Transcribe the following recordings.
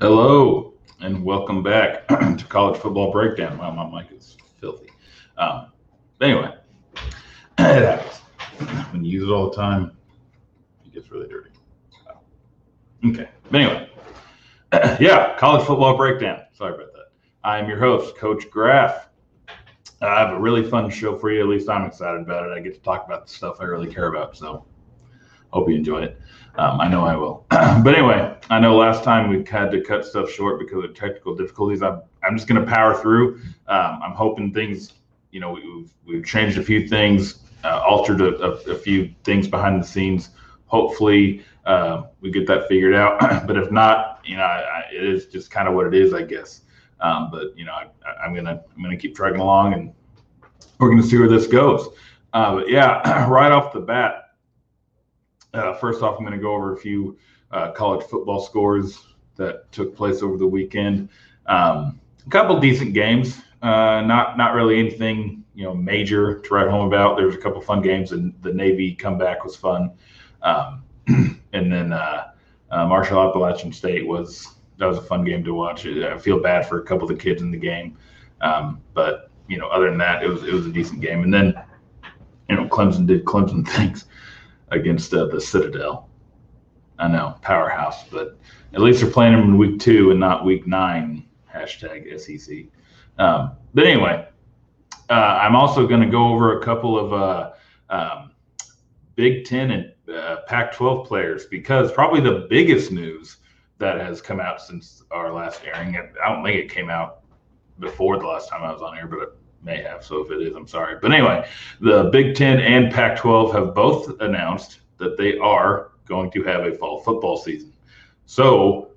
Hello, and welcome back to College Football Breakdown. Wow, my mic is filthy. Um, anyway, it happens. When you use it all the time, it gets really dirty. Okay, but anyway, yeah, College Football Breakdown. Sorry about that. I am your host, Coach Graff. I have a really fun show for you. At least I'm excited about it. I get to talk about the stuff I really care about. So, hope you enjoy it. Um, I know I will. but anyway, I know last time we had to cut stuff short because of technical difficulties. I'm, I'm just going to power through. Um, I'm hoping things, you know, we've, we've changed a few things, uh, altered a, a, a, few things behind the scenes. Hopefully, uh, we get that figured out. but if not, you know, I, I, it is just kind of what it is, I guess. Um, but you know, I, am gonna I'm gonna keep trucking along, and we're gonna see where this goes. Uh, but yeah, right off the bat, uh, first off, I'm going to go over a few uh, college football scores that took place over the weekend. Um, a couple decent games, uh, not not really anything you know major to write home about. There was a couple fun games, and the Navy comeback was fun. Um, and then uh, uh, Marshall Appalachian State was that was a fun game to watch. I feel bad for a couple of the kids in the game, um, but you know, other than that, it was it was a decent game. And then you know, Clemson did Clemson things against uh, the Citadel. I know, powerhouse, but at least they're playing them in week two and not week nine. Hashtag SEC. Um, but anyway, uh, I'm also going to go over a couple of uh, um, Big Ten and uh, Pac 12 players because probably the biggest news that has come out since our last airing, I don't think it came out before the last time I was on air, but may have. So if it is, I'm sorry. But anyway, the Big Ten and Pac 12 have both announced that they are going to have a fall football season. So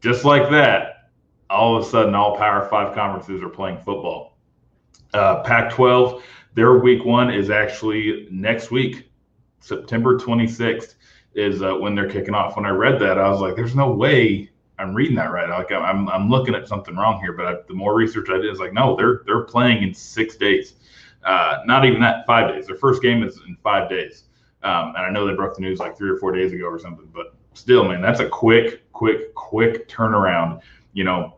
just like that, all of a sudden, all Power Five conferences are playing football. Uh, Pac 12, their week one is actually next week, September 26th is uh, when they're kicking off. When I read that, I was like, there's no way I'm reading that right. Like I'm I'm looking at something wrong here. But I, the more research I did, is like no, they're they're playing in six days. Uh, not even that, five days. Their first game is in five days. Um, and I know they broke the news like three or four days ago or something. But still, man, that's a quick, quick, quick turnaround. You know,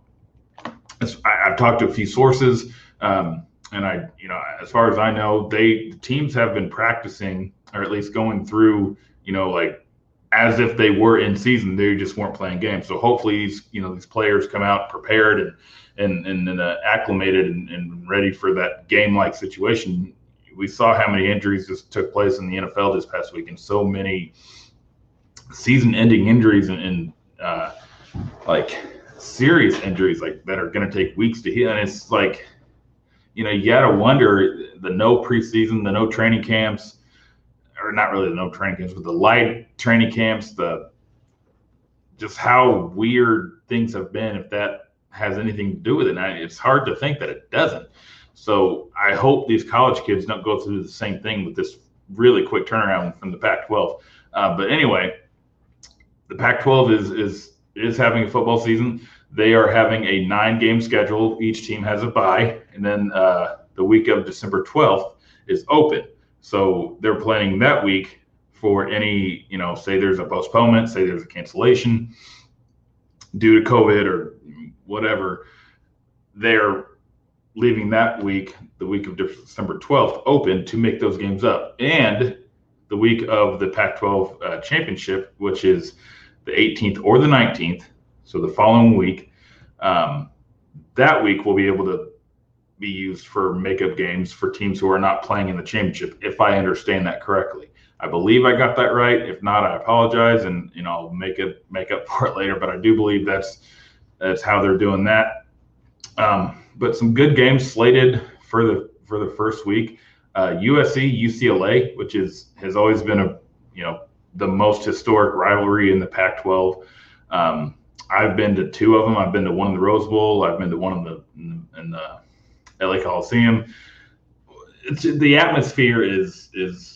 I, have talked to a few sources, um, and I, you know, as far as I know, they teams have been practicing or at least going through, you know, like as if they were in season. They just weren't playing games. So hopefully, these you know these players come out prepared and and and, and uh, acclimated and, and ready for that game like situation. We saw how many injuries just took place in the NFL this past week, and so many season-ending injuries and, and uh, like serious injuries like that are going to take weeks to heal. And it's like, you know, you got to wonder the no preseason, the no training camps or not really the no training camps, but the light training camps, the just how weird things have been, if that has anything to do with it. And it's hard to think that it doesn't. So I hope these college kids don't go through the same thing with this really quick turnaround from the Pac-12. Uh, but anyway, the Pac-12 is is is having a football season. They are having a nine-game schedule. Each team has a bye, and then uh, the week of December 12th is open. So they're planning that week for any, you know, say there's a postponement, say there's a cancellation due to COVID or whatever. They're leaving that week, the week of December 12th, open to make those games up. And the week of the Pac 12 uh, championship, which is the 18th or the 19th, so the following week, um, that week we'll be able to be used for makeup games for teams who are not playing in the championship, if I understand that correctly. I believe I got that right. If not, I apologize, and you know I'll make it make up for it later. But I do believe that's that's how they're doing that. Um, but some good games slated for the for the first week. Uh, USC UCLA, which is has always been a you know the most historic rivalry in the Pac-12. Um, I've been to two of them. I've been to one in the Rose Bowl. I've been to one in the in the LA Coliseum. It's, the atmosphere is is.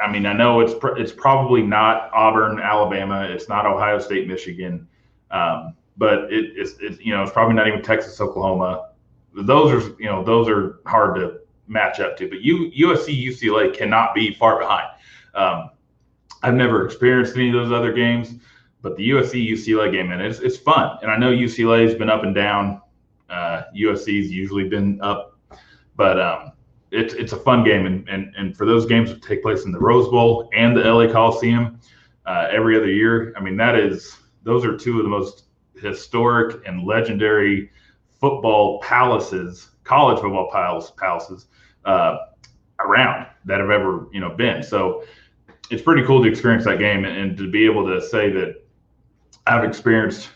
I mean, I know it's pr- it's probably not Auburn, Alabama. It's not Ohio State, Michigan, um, but it, it's, it's you know it's probably not even Texas, Oklahoma. Those are you know those are hard to match up to. But U, USC, UCLA cannot be far behind. Um, I've never experienced any of those other games, but the USC UCLA game, and it's it's fun. And I know UCLA has been up and down. Uh, USC's usually been up, but um, it's it's a fun game. And, and and for those games to take place in the Rose Bowl and the LA Coliseum uh, every other year, I mean that is those are two of the most historic and legendary football palaces, college football palace, palaces uh, around that have ever you know been. So it's pretty cool to experience that game and, and to be able to say that I've experienced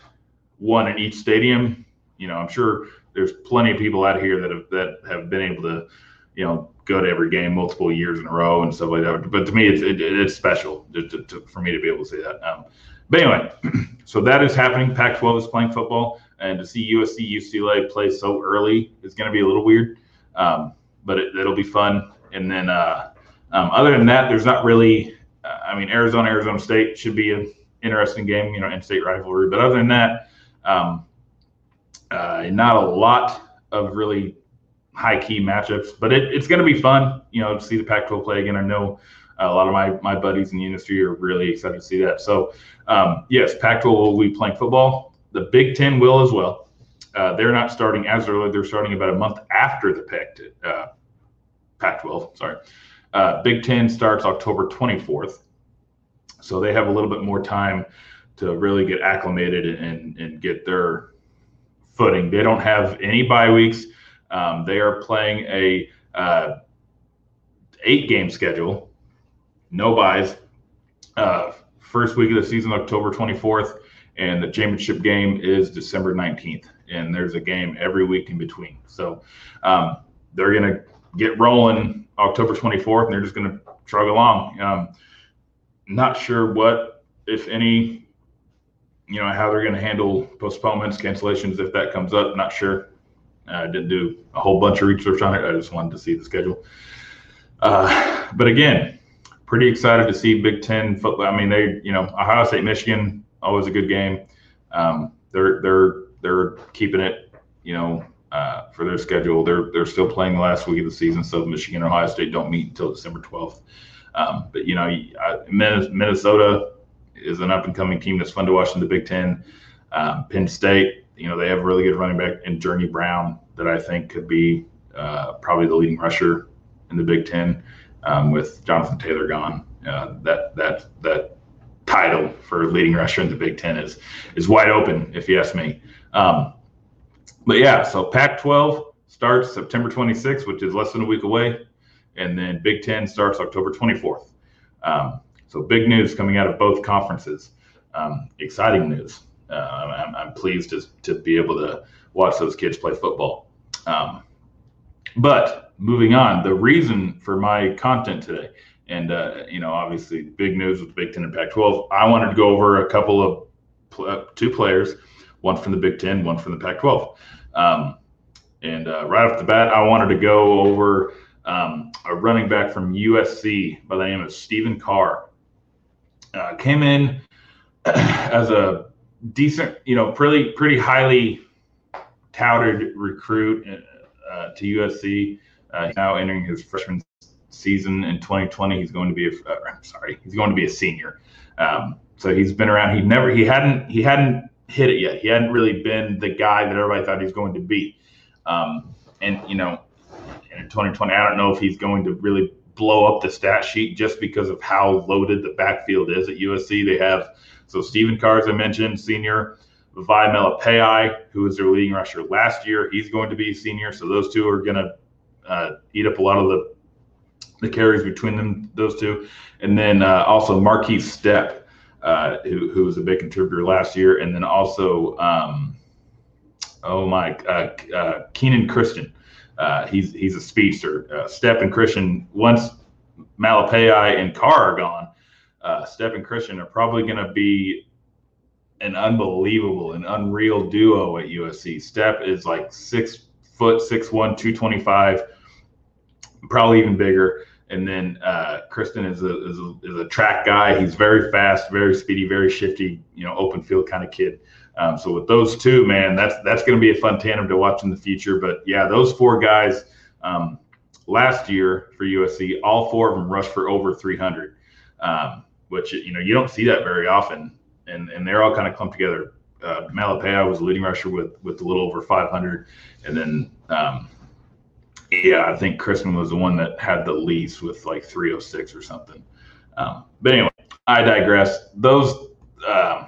one in each stadium. You know, I'm sure there's plenty of people out here that have that have been able to, you know, go to every game multiple years in a row and stuff like that. But to me, it's it, it's special to, to, for me to be able to say that. Um, but anyway, so that is happening. Pac-12 is playing football, and to see USC UCLA play so early is going to be a little weird, um, but it, will be fun. And then, uh, um, other than that, there's not really. I mean, Arizona Arizona State should be an interesting game, you know, in-state rivalry. But other than that, um, uh, not a lot of really high-key matchups. But it, it's going to be fun, you know, to see the Pac-12 play again. I know a lot of my my buddies in the industry are really excited to see that. So um, yes, Pac-12 will be playing football. The Big Ten will as well. Uh, they're not starting as early. They're starting about a month after the Pac, uh, Pac-12. Sorry. Uh, Big Ten starts October 24th. So they have a little bit more time to really get acclimated and, and get their footing. They don't have any bye weeks. Um, they are playing a uh, eight game schedule, no byes. Uh, first week of the season, October 24th, and the championship game is December 19th. And there's a game every week in between. So um, they're going to get rolling October 24th, and they're just going to trug along. Um, not sure what, if any, you know, how they're going to handle postponements, cancellations, if that comes up. Not sure. I didn't do a whole bunch of research on it. I just wanted to see the schedule. Uh, but again, pretty excited to see Big Ten football. I mean, they, you know, Ohio State, Michigan, always a good game. Um, they're they're they're keeping it, you know, uh, for their schedule. They're they're still playing the last week of the season, so Michigan and Ohio State don't meet until December 12th. Um, but you know, Minnesota is an up and coming team that's fun to watch in the Big Ten. Um, Penn State, you know, they have a really good running back in Journey Brown that I think could be uh, probably the leading rusher in the Big Ten um, with Jonathan Taylor gone. Uh, that that that title for leading rusher in the Big Ten is is wide open, if you ask me. Um, but yeah, so Pac-12 starts September 26th, which is less than a week away and then Big Ten starts October 24th. Um, so big news coming out of both conferences. Um, exciting news. Uh, I'm, I'm, pleased to, to be able to watch those kids play football. Um, but moving on, the reason for my content today, and uh, you know, obviously big news with the Big Ten and Pac-12. I wanted to go over a couple of pl- uh, two players, one from the Big Ten, one from the Pac-12. Um, and uh, right off the bat, I wanted to go over um, a running back from USC by the name of Stephen Carr. Uh, came in as a decent, you know, pretty pretty highly touted recruit uh, to USC. Uh, now entering his freshman season in 2020. He's going to be a, uh, I'm sorry, he's going to be a senior. Um, so he's been around. He never, he hadn't, he hadn't hit it yet. He hadn't really been the guy that everybody thought he was going to be. Um, and you know, in 2020. I don't know if he's going to really blow up the stat sheet just because of how loaded the backfield is at USC. They have so Stephen Carr, as I mentioned, senior. Vi Malepeai, who was their leading rusher last year, he's going to be senior. So those two are going to uh, eat up a lot of the the carries between them, those two. And then uh, also Markese Stepp, uh, who, who was a big contributor last year. And then also, um, oh my, uh, uh, Kenan Christon, uh, he's he's a speedster. Uh, Stepp and Christon, once Malepeai and Carr are gone, uh, Stepp and Christon are probably going to be an unbelievable and unreal duo at USC. Stepp is like six foot, six one, two twenty five, probably even bigger. And then uh, Christon is a, is a, is a track guy. He's very fast, very speedy, very shifty. You know, open field kind of kid. Um, so with those two, man, that's that's going to be a fun tandem to watch in the future. But yeah, those four guys um, last year for USC, all four of them rushed for over 300, um, which you know you don't see that very often and and they're all kind of clumped together. Uh, Malepeai was the leading rusher with with a little over 500, and then um, yeah, I think Christon was the one that had the least with like 306 or something. Um, but anyway, I digress. Those uh,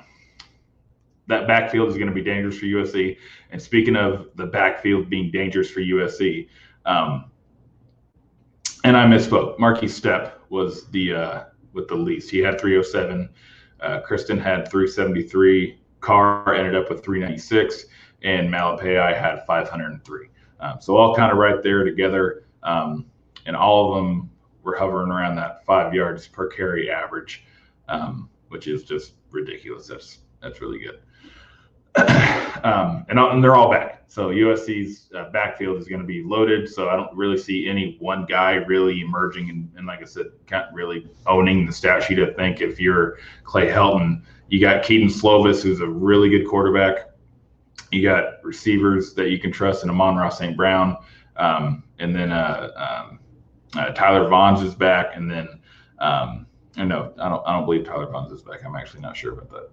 that backfield is going to be dangerous for USC. And speaking of the backfield being dangerous for USC, um, and I misspoke. Markese Stepp was the uh, with the least. He had 307. Uh, Christon had 373. Carr ended up with 396, and Malepeai had 503. Um, so all kind of right there together, um, and all of them were hovering around that five yards per carry average, um, which is just ridiculous. That's that's really good. um, and, and, they're all back. So USC's uh, backfield is going to be loaded. So I don't really see any one guy really emerging and, and like I said, kind really owning the stat sheet. I think if you're Clay Helton, you got Kedon Slovis, who's a really good quarterback. You got receivers that you can trust in Amon-Ra St. Brown. Um, and then uh, um, uh, Tyler Vaughns is back. And then um, I know I don't I don't believe Tyler Vaughns is back. I'm actually not sure about that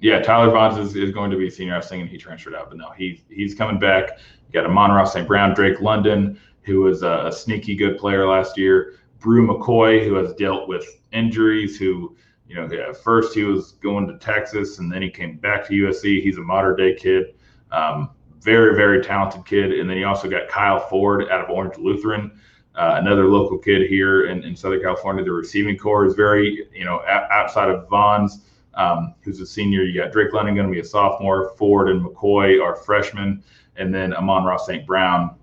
yeah, Tyler Vaughns is, is going to be a senior. I was thinking he transferred out, but no, he he's coming back. You got Amon-Ra St. Brown, Drake London, who was a, a, sneaky good player last year. Bru McCoy, who has dealt with injuries, who you know at first he was going to Texas and then he came back to USC. He's a modern day kid, um, very very talented kid. And then you also got Kyle Ford out of Orange Lutheran. Uh, another local kid here in, in Southern California. The receiving corps is very, you know, a- outside of Vaughns, um, who's a senior. You got Drake London going to be a sophomore. Ford and McCoy are freshmen, and then Amon-Ra St. Brown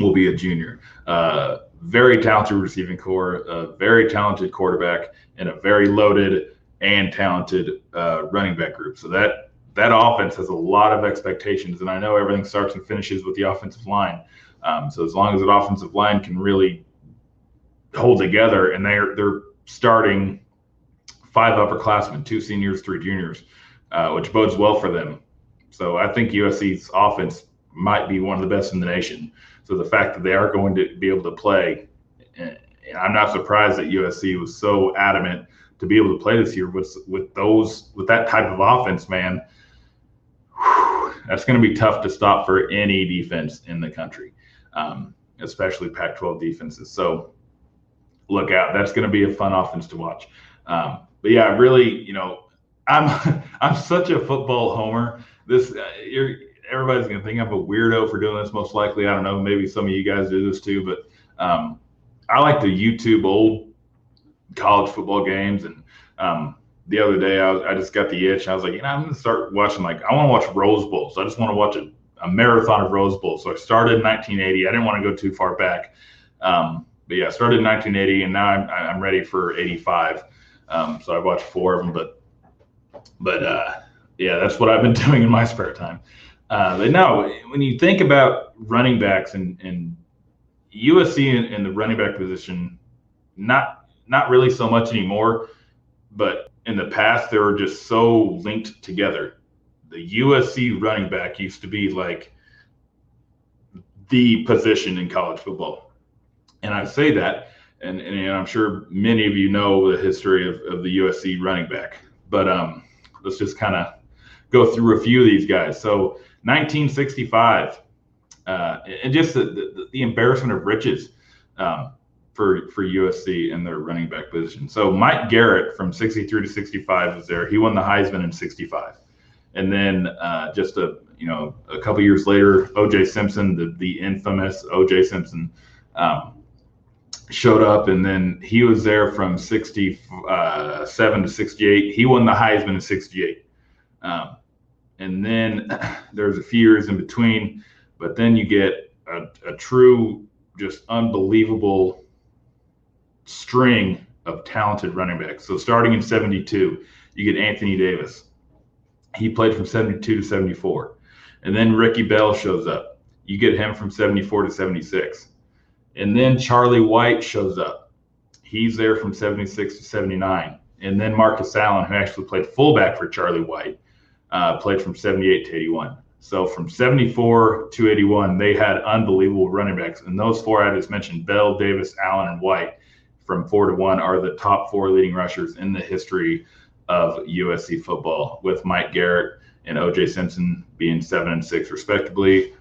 will be a junior. Uh, very talented receiving corps, a very talented quarterback, and a very loaded and talented uh, running back group. So that that offense has a lot of expectations, and I know everything starts and finishes with the offensive line. Um, so as long as that offensive line can really hold together, and they're they're starting five upperclassmen, two seniors, three juniors, uh, which bodes well for them. So I think USC's offense might be one of the best in the nation. So the fact that they are going to be able to play, I'm not surprised that USC was so adamant to be able to play this year with with those with that type of offense, man. That's going to be tough to stop for any defense in the country, um, especially Pac-12 defenses. So look out. That's going to be a fun offense to watch. Um, but yeah, really, you know, I'm I'm such a football homer. This uh, you're everybody's gonna think I'm a weirdo for doing this. Most likely, I don't know. Maybe some of you guys do this too, but um, I like to YouTube old college football games. And um, the other day, I, was, I just got the itch. I was like, you know, I'm gonna start watching. Like, I want to watch Rose Bowl. So I just want to watch a, a, marathon of Rose Bowl. So I started in 1980. I didn't want to go too far back. Um, but yeah, I started in 1980, and now I'm, I'm ready for 85. Um, so I watched four of them, but but uh, yeah, that's what I've been doing in my spare time. Uh, but no, when you think about running backs and, and USC and, in, the running back position, not not really so much anymore, but in the past they were just so linked together. The USC running back used to be like the position in college football, and I say that and, and I'm sure many of you know the history of, of the USC running back. But um, let's just kind of go through a few of these guys. So 1965, uh, and just the, the, the, embarrassment of riches um, for for USC and their running back position. So Mike Garrett from 63 to 65 was there. He won the Heisman in 65, and then uh, just a you know a couple years later, O.J. Simpson, the the infamous O.J. Simpson. Um, showed up, and then he was there from 67 uh, to 68. He won the Heisman in 68. Um, and then there's a few years in between, but then you get a, a true, just unbelievable string of talented running backs. So starting in 72, you get Anthony Davis. He played from 72 to 74. And then Ricky Bell shows up. You get him from 74 to 76. And then Charlie White shows up. He's there from 76 to 79. And then Marcus Allen, who actually played fullback for Charlie White, uh, played from 78 to 81. So from 74 to 81, they had unbelievable running backs. And those four I just mentioned, Bell, Davis, Allen, and White, from four to one, are the top four leading rushers in the history of USC football, with Mike Garrett and OJ Simpson being seven and six respectively.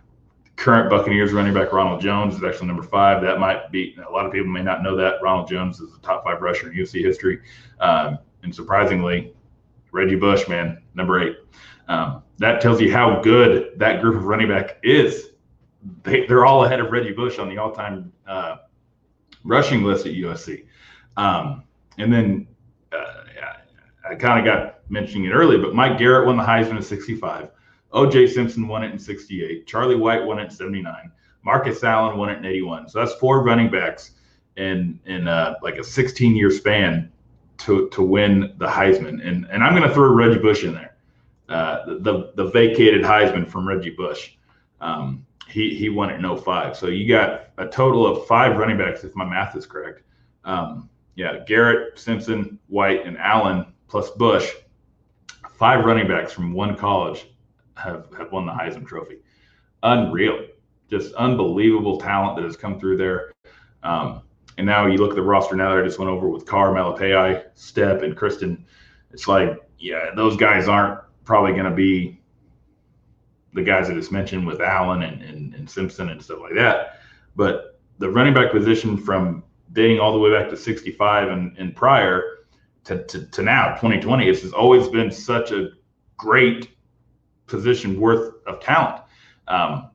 Current Buccaneers running back Ronald Jones is actually number five. That might be a lot of people may not know that Ronald Jones is the top five rusher in USC history, um, and surprisingly, Reggie Bush, man, number eight. Um, that tells you how good that group of running back is. They, are all ahead of Reggie Bush on the all-time uh, rushing list at USC. Um, and then uh, I kind of got mentioning it earlier, but Mike Garrett won the Heisman at 65. O.J. Simpson won it in 68. Charlie White won it in 79. Marcus Allen won it in 81. So that's four running backs in in uh, like a 16 year span to to win the Heisman. And and I'm going to throw Reggie Bush in there, uh, the the vacated Heisman from Reggie Bush. Um, he he won it in 05. So you got a total of five running backs, if my math is correct. Um, yeah, Garrett, Simpson, White, and Allen plus Bush. Five running backs from one college have have won the Heisman Trophy. Unreal, just unbelievable talent that has come through there. Um, and now you look at the roster now that I just went over with Carr, Malepeai, Stepp, and Christon. It's like, yeah, those guys aren't probably going to be the guys I just mentioned with Allen and, and, and Simpson and stuff like that. But the running back position from dating all the way back to 65 and, and prior to, to, to now, 2020, it's has always been such a great position worth of talent. Um,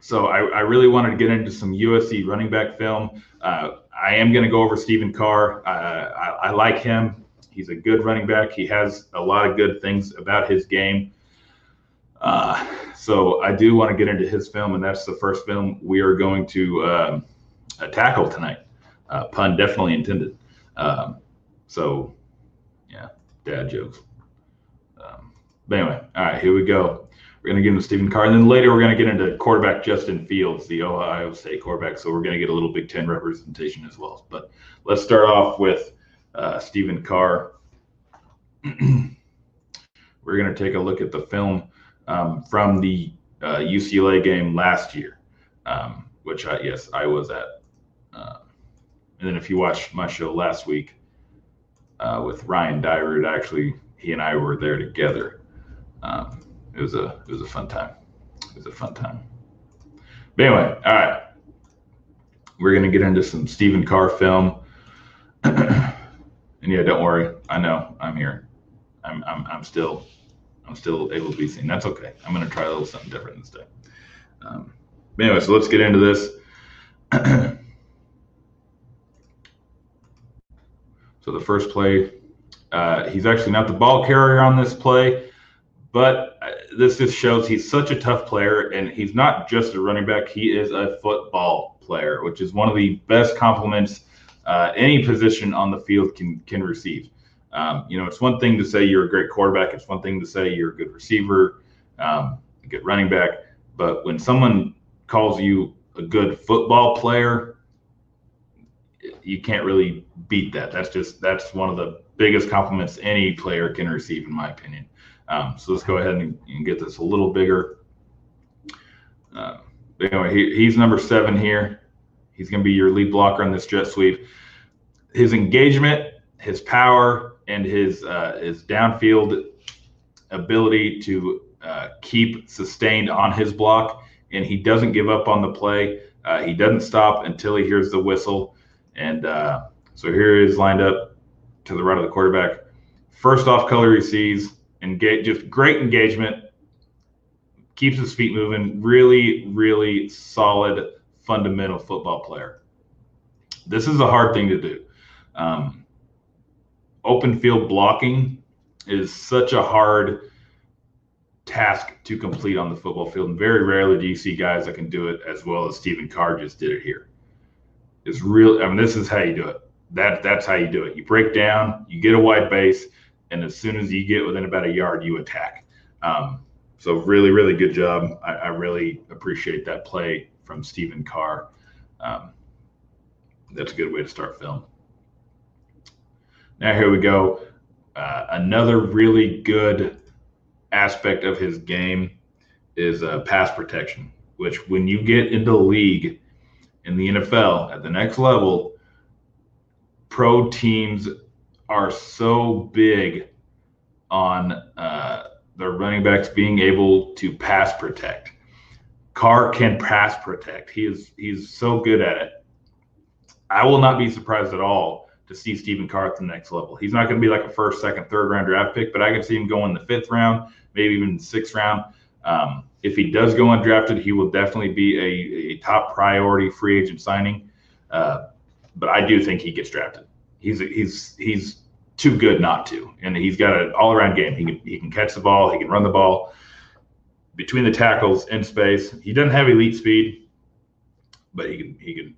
so I, I, really wanted to get into some USC running back film. Uh, I am going to go over Stephen Carr. Uh, I, I, like him. He's a good running back. He has a lot of good things about his game. Uh, so I do want to get into his film, and that's the first film we are going to um, tackle tonight. Uh, pun definitely intended. Um, so, yeah, dad jokes. But anyway, all right, here we go. We're going to get into Stephen Carr. And then later, we're going to get into quarterback Justin Fields, the Ohio State quarterback. So we're going to get a little Big Ten representation as well. But let's start off with uh, Stephen Carr. we're going to take a look at the film um, from the uh, UCLA game last year, um, which I, yes, I was at. Uh, and then if you watched my show last week uh, with Ryan Dyrud, actually, he and I were there together. Um, it was a it was a fun time. It was a fun time. But anyway, all right. We're gonna get into some Stephen Carr film. and yeah, don't worry. I know I'm here. I'm I'm I'm still I'm still able to be seen. That's okay. I'm gonna try a little something different this day. Um, anyway, so let's get into this. so the first play, uh, he's actually not the ball carrier on this play. But uh, this just shows he's such a tough player, and he's not just a running back; he is a football player, which is one of the best compliments uh, any position on the field can can receive. Um, you know, it's one thing to say you're a great quarterback; it's one thing to say you're a good receiver, um, a good running back. But when someone calls you a good football player, you can't really beat that. That's just that's one of the biggest compliments any player can receive, in my opinion. Um, so let's go ahead and, and, get this a little bigger. Uh, anyway, he, he's number seven here. He's going to be your lead blocker on this jet sweep. His engagement, his power, and his uh, his downfield ability to uh, keep sustained on his block, and he doesn't give up on the play. Uh, he doesn't stop until he hears the whistle. And uh, so here he is lined up to the right of the quarterback. First off color he sees, engage, just great engagement, keeps his feet moving. Really, really solid fundamental football player. This is a hard thing to do. Um, open field blocking is such a hard task to complete on the football field. And very rarely do you see guys that can do it as well as Stephen Carr just did it here. It's real. I mean, this is how you do it. That that's how you do it. You break down, you get a wide base, and as soon as you get within about a yard, you attack. Um, so really, really good job. I, I, really appreciate that play from Stephen Carr. Um, that's a good way to start film. Now here we go. Uh, another really good aspect of his game is uh, pass protection, which when you get into the league in the NFL at the next level, pro teams are so big on uh, the running backs being able to pass protect. Carr can pass protect. He is he's so good at it. I will not be surprised at all to see Stephen Carr at the next level. He's not going to be like a first, second, third round draft pick, but I can see him going the fifth round, maybe even sixth round. Um, if he does go undrafted, he will definitely be a, a top priority free agent signing. Uh, but I do think he gets drafted. He's he's he's too good not to, and he's got an all around game. He can he can catch the ball, he can run the ball between the tackles in space. He doesn't have elite speed, but he can he can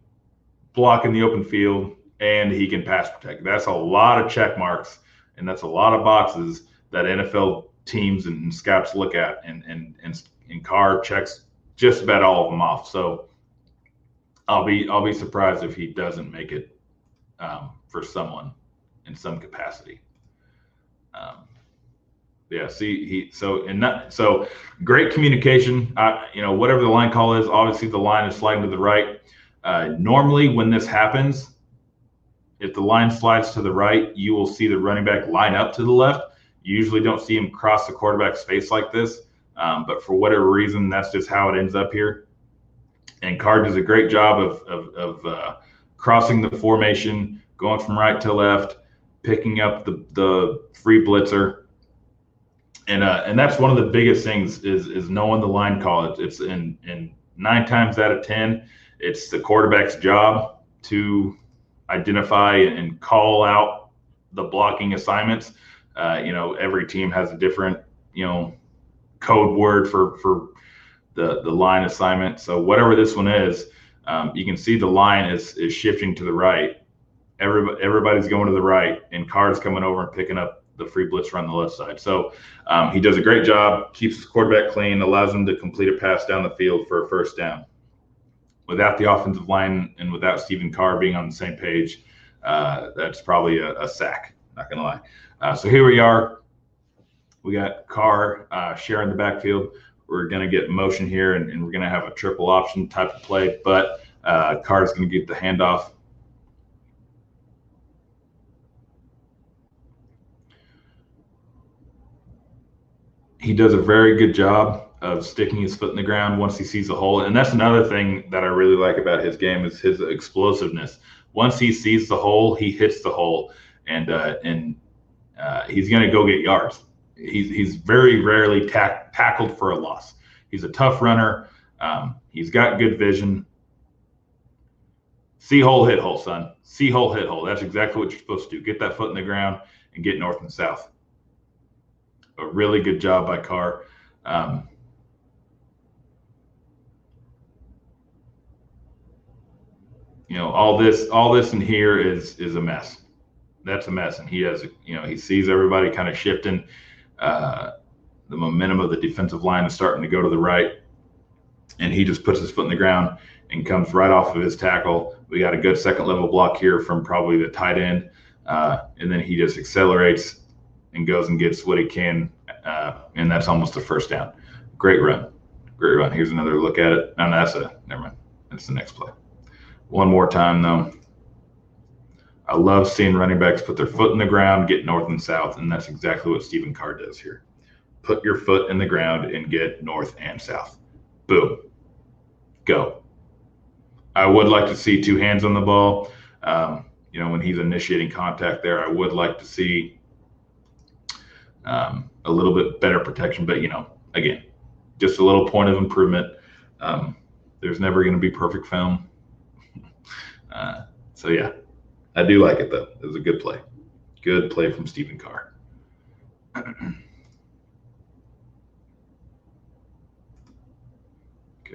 block in the open field and he can pass protect. That's a lot of check marks and that's a lot of boxes that NFL teams and scouts look at and and and, and Carr checks just about all of them off. So I'll be I'll be surprised if he doesn't make it um, for someone in some capacity. Um, yeah, see, he so and that so great communication. You know, whatever the line call is, obviously the line is sliding to the right. Uh, normally, when this happens, if the line slides to the right, you will see the running back line up to the left. You usually don't see him cross the quarterback's face like this, um, but for whatever reason, that's just how it ends up here. And Carr does a great job of of, of uh, crossing the formation, going from right to left, picking up the the free blitzer and uh, and that's one of the biggest things is is knowing the line call. It's, it's in in nine times out of ten, it's the quarterback's job to identify and call out the blocking assignments. Uh, you know, every team has a different you know code word for for the the line assignment. So whatever this one is, um, you can see the line is is shifting to the right. Everybody everybody's going to the right, and Carr's coming over and picking up the free blitz run the left side. So um, he does a great job, keeps his quarterback clean, allows him to complete a pass down the field for a first down. Without the offensive line and without Stephen Carr being on the same page, uh, that's probably a, a, sack. Not gonna lie. Uh, so here we are. We got Carr uh, sharing the backfield. We're gonna get motion here, and, and, we're gonna have a triple option type of play. But uh, is gonna get the handoff he does a very good job of sticking his foot in the ground once he sees a hole. And that's another thing that I really like about his game is his explosiveness. Once he sees the hole, he hits the hole, and uh, and uh, he's going to go get yards. He's he's very rarely tack, tackled for a loss. He's a tough runner. Um, he's got good vision. See hole, hit hole, son. See hole, hit hole. That's exactly what you're supposed to do. Get that foot in the ground and get north and south a really good job by Carr. Um, you know, all this, all this in here is is a mess. That's a mess, and he has, you know, he sees everybody kind of shifting. Uh, the momentum of the defensive line is starting to go to the right, and he just puts his foot in the ground and comes right off of his tackle. We got a good second level block here from probably the tight end, uh, and then he just accelerates and goes and gets what he can, uh, and that's almost a first down. Great run, great run. Here's another look at it. No, that's a never mind. That's the next play. One more time though. I love seeing running backs put their foot in the ground, get north and south, and that's exactly what Stephen Carr does here. Put your foot in the ground and get north and south. Boom. Go. I would like to see two hands on the ball. Um, you know, when he's initiating contact there, I would like to see um, a little bit better protection. But you know, again, just a little point of improvement. Um, there's never going to be perfect film. uh, so yeah, I do like it though. It was a good play. Good play from Stephen Carr. okay,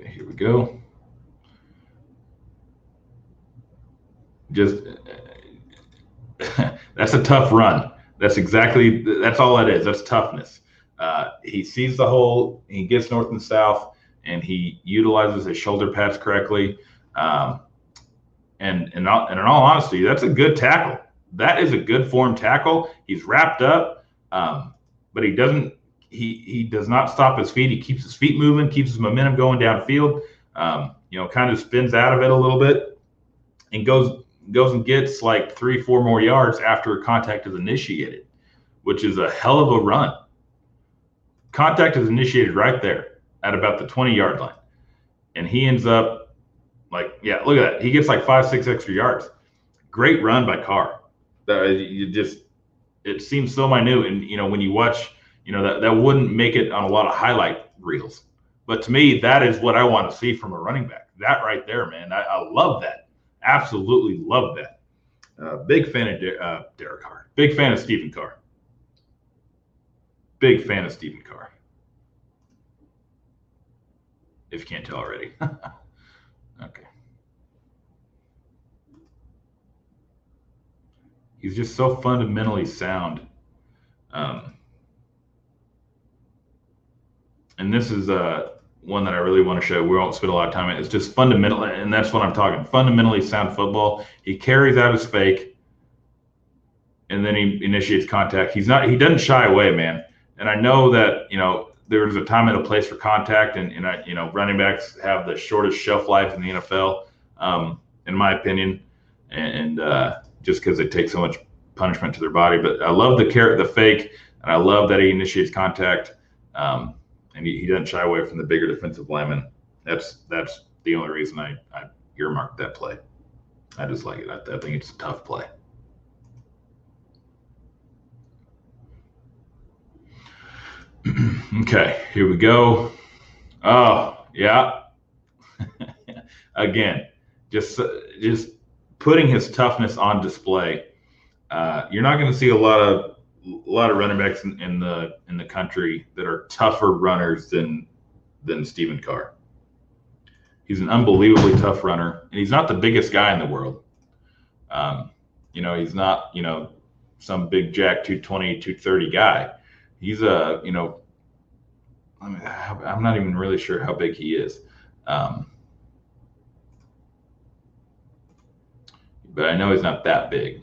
here we go. Just that's a tough run. That's exactly that's all that is. That's toughness. Uh, he sees the hole, he gets north and south, and he utilizes his shoulder pads correctly. Um, and and, and in all honesty, that's a good tackle. That is a good form tackle. He's wrapped up, um, but he doesn't. He he does not stop his feet. He keeps his feet moving, keeps his momentum going downfield. Um, you know, kind of spins out of it a little bit, and goes goes and gets like three, four more yards after contact is initiated, which is a hell of a run. Contact is initiated right there at about the 20 yard line. And he ends up like, yeah, look at that. He gets like five, six extra yards. Great run by Carr. Uh, you just, it seems so minute. And, you know, when you watch, you know, that, that wouldn't make it on a lot of highlight reels. But to me, that is what I want to see from a running back. That right there, man. I, I love that. Absolutely love that. Uh, big fan of De- uh, Derek Carr. Big fan of Stephen Carr. Big fan of Stephen Carr. If you can't tell already. okay. He's just so fundamentally sound. Um, and this is uh, one that I really want to show. We won't spend a lot of time. It's just fundamental, and that's what I'm talking. Fundamentally sound football. He carries out his fake, and then he initiates contact. He's not. He doesn't shy away, man. And I know that you know there's a time and a place for contact, and, and I, you know running backs have the shortest shelf life in the NFL, um, in my opinion, and, uh, just because they take so much punishment to their body. But I love the carrot, the fake, and I love that he initiates contact. Um, and he, he doesn't shy away from the bigger defensive lineman. That's that's the only reason I, I earmarked that play. I just like it. I, I think it's a tough play. okay, here we go. Oh, yeah. Again, just just putting his toughness on display. Uh, you're not going to see a lot of a lot of running backs in, in, the in the country that are tougher runners than than Stephen Carr. He's an unbelievably tough runner, and he's not the biggest guy in the world. Um, you know, he's not you know some big jack 220 230 guy. He's a you know I mean, I'm not even really sure how big he is. Um, but I know he's not that big.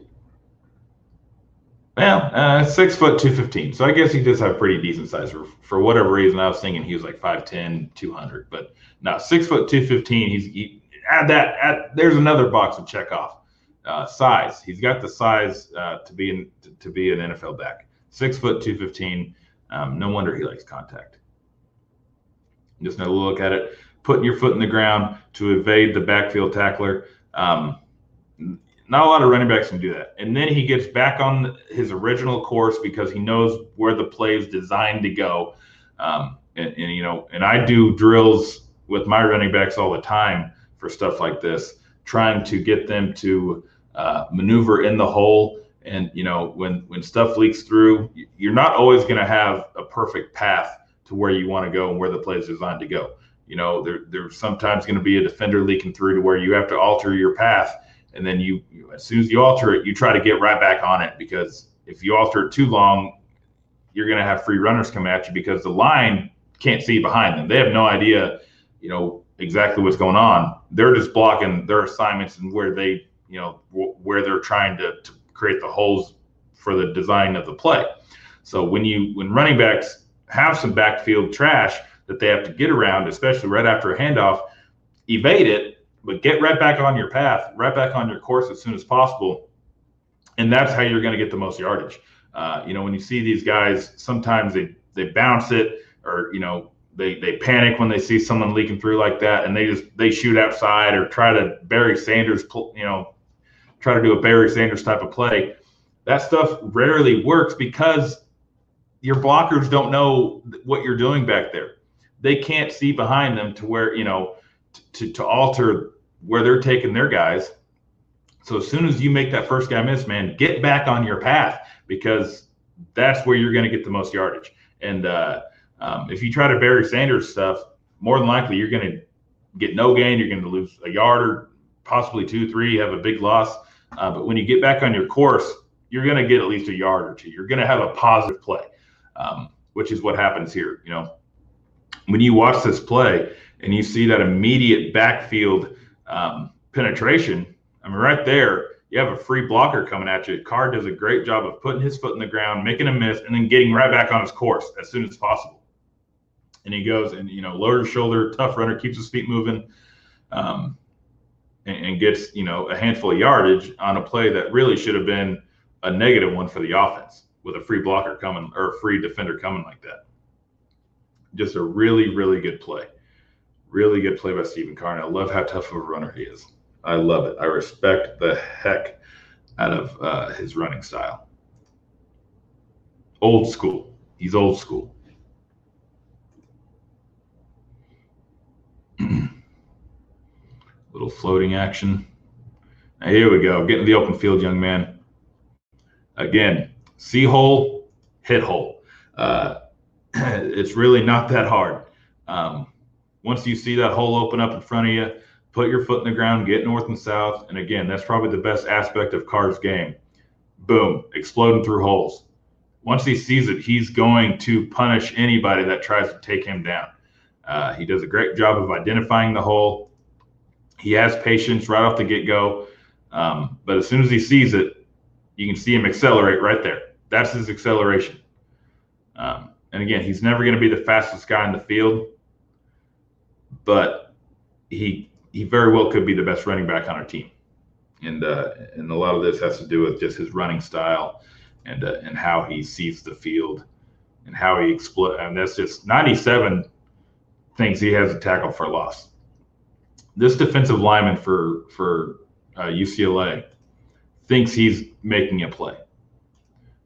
Well, uh, six foot, 215. So I guess he does have pretty decent size. For, for whatever reason, I was thinking he was like 5'10, 200. But no, six foot, 215. He's he, add that. Add, there's another box to check off. Uh, size. He's got the size uh, to be in, to, be an NFL back. Six foot, 215. Um, no wonder he likes contact. Just another look at it. Putting your foot in the ground to evade the backfield tackler. Um, not a lot of running backs can do that. And then he gets back on his original course because he knows where the play is designed to go. Um, and, and, you know, and I do drills with my running backs all the time for stuff like this, trying to get them to uh, maneuver in the hole. And you know, when when stuff leaks through, you're not always going to have a perfect path to where you want to go and where the play is designed to go. You know, there, there's sometimes going to be a defender leaking through to where you have to alter your path and then you, as soon as you alter it, you try to get right back on it because if you alter it too long, you're going to have free runners come at you because the line can't see behind them. They have no idea, you know, exactly what's going on. They're just blocking their assignments and where they, you know, w- where they're trying to, to create the holes for the design of the play. So when you when running backs have some backfield trash that they have to get around, especially right after a handoff, evade it but get right back on your path, right back on your course as soon as possible. And that's how you're going to get the most yardage. Uh, you know, when you see these guys, sometimes they, they bounce it or, you know, they, they panic when they see someone leaking through like that and they just, they shoot outside or try to Barry Sanders, you know, try to do a Barry Sanders type of play. That stuff rarely works because your blockers don't know what you're doing back there. They can't see behind them to where, you know, to, to alter where they're taking their guys. So as soon as you make that first guy miss, man, get back on your path because that's where you're going to get the most yardage. And uh, um, if you try to Barry Sanders stuff, more than likely you're going to get no gain. You're going to lose a yard or possibly two, three, have a big loss. Uh, but when you get back on your course, you're going to get at least a yard or two. You're going to have a positive play, um, which is what happens here. You know, when you watch this play and you see that immediate backfield um, penetration, I mean, right there, you have a free blocker coming at you. Carr does a great job of putting his foot in the ground, making a miss, and then getting right back on his course as soon as possible. And he goes and, you know, lower shoulder, tough runner, keeps his feet moving. Um, and, and gets you know a handful of yardage on a play that really should have been a negative one for the offense with a free blocker coming or a free defender coming like that. Just a really, really good play. Really good play by Stephen Carr. I love how tough of a runner he is. I love it. I respect the heck out of uh, his running style. Old school. He's old school. Little floating action. Now here we go. Get in the open field, young man. Again, see hole, hit hole. Uh, it's really not that hard. Um, once you see that hole open up in front of you, put your foot in the ground, get north and south. And again, that's probably the best aspect of Carr's game. Boom, exploding through holes. Once he sees it, he's going to punish anybody that tries to take him down. Uh, he does a great job of identifying the hole. He has patience right off the get go. Um, but as soon as he sees it, you can see him accelerate right there. That's his acceleration. Um, and again, he's never going to be the fastest guy in the field, but he he very well could be the best running back on our team. And uh, and a lot of this has to do with just his running style and uh, and how he sees the field and how he explodes. And that's just 97 thinks he has a tackle for loss. This defensive lineman for for uh, UCLA thinks he's making a play.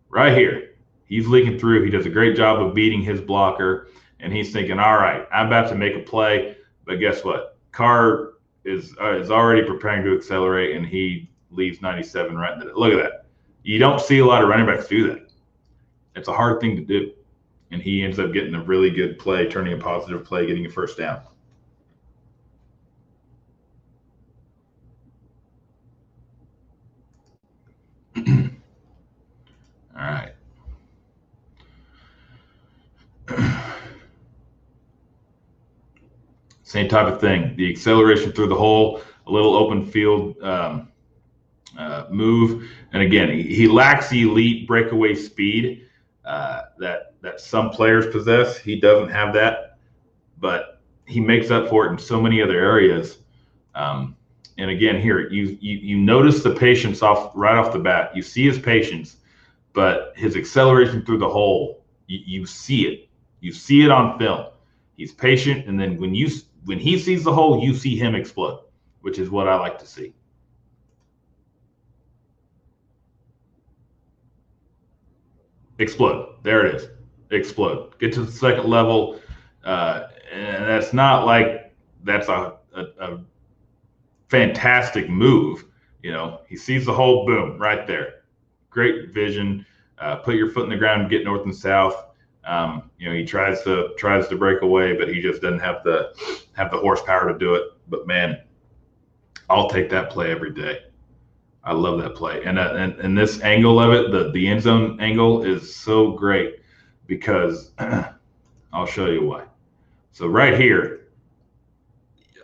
Right here, he's leaking through. He does a great job of beating his blocker, and he's thinking, "All right, I'm about to make a play." But guess what? Carr is uh, is already preparing to accelerate, and he leaves 97 right. Look at that. You don't see a lot of running backs do that. It's a hard thing to do, and he ends up getting a really good play, turning a positive play, getting a first down. All right. Same type of thing. The acceleration through the hole, a little open field um, uh, move, and again, he, he, lacks the elite breakaway speed uh, that that some players possess. He doesn't have that, but he makes up for it in so many other areas. Um, and again, here you, you you notice the patience off right off the bat. You see his patience, but his acceleration through the hole, you, you see it. You see it on film. He's patient, and then when you when he sees the hole, you see him explode, which is what I like to see. Explode. There it is. Explode. Get to the second level. Uh, and that's not like that's a, a, a fantastic move. You know, he sees the hole, boom, right there. Great vision. Uh, put your foot in the ground, get north and south. Um, you know, he tries to tries to break away, but he just doesn't have the have the horsepower to do it. But man, I'll take that play every day. I love that play, and uh, and, and this angle of it, the the end zone angle, is so great because I'll show you why. So right here,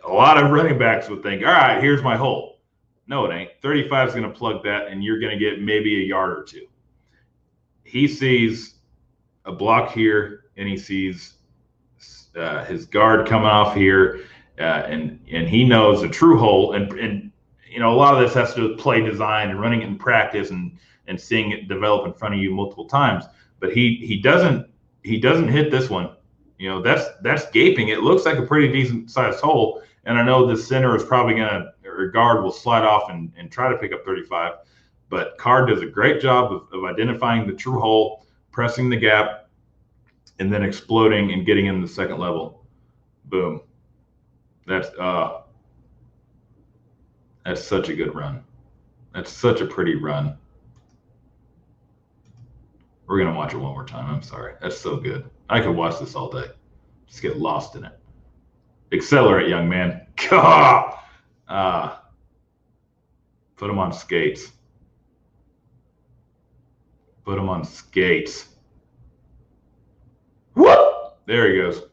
a lot of running backs would think, all right, here's my hole. No, it ain't. 35 is going to plug that, and you're going to get maybe a yard or two. He sees a block here, and he sees uh, his guard coming off here, uh, and and he knows a true hole. And and you know a lot of this has to do with play design and running it in practice and and seeing it develop in front of you multiple times. But he he doesn't he doesn't hit this one. You know that's that's gaping. It looks like a pretty decent sized hole, and I know the center is probably gonna or guard will slide off and, and try to pick up 35. But Carr does a great job of, of identifying the true hole, pressing the gap, and then exploding and getting in the second level. Boom. That's uh that's such a good run. That's such a pretty run. We're gonna watch it one more time. I'm sorry. That's so good. I could watch this all day. Just get lost in it. Accelerate, young man. Uh, put him on skates. Put him on skates. There he goes.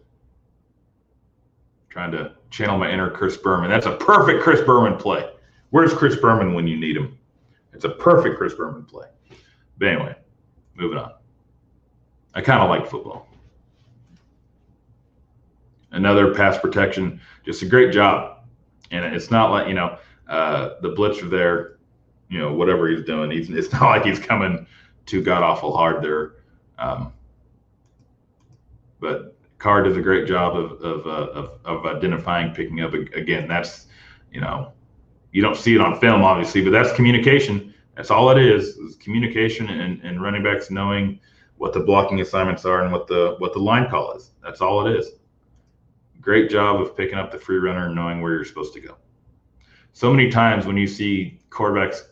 Trying to channel my inner Chris Berman. That's a perfect Chris Berman play. Where's Chris Berman when you need him? It's a perfect Chris Berman play. But anyway, moving on. I kind of like football. Another pass protection, just a great job. And it's not like, you know, uh, the blitzer there, you know, whatever he's doing, he's, it's not like he's coming too god awful hard there. Um, but Carr does a great job of of, uh, of, of identifying, picking up. Again, that's you know, you don't see it on film, obviously, but that's communication. That's all it is: is communication and, and running backs knowing what the blocking assignments are and what the what the line call is. That's all it is. Great job of picking up the free runner and knowing where you're supposed to go. So many times when you see quarterbacks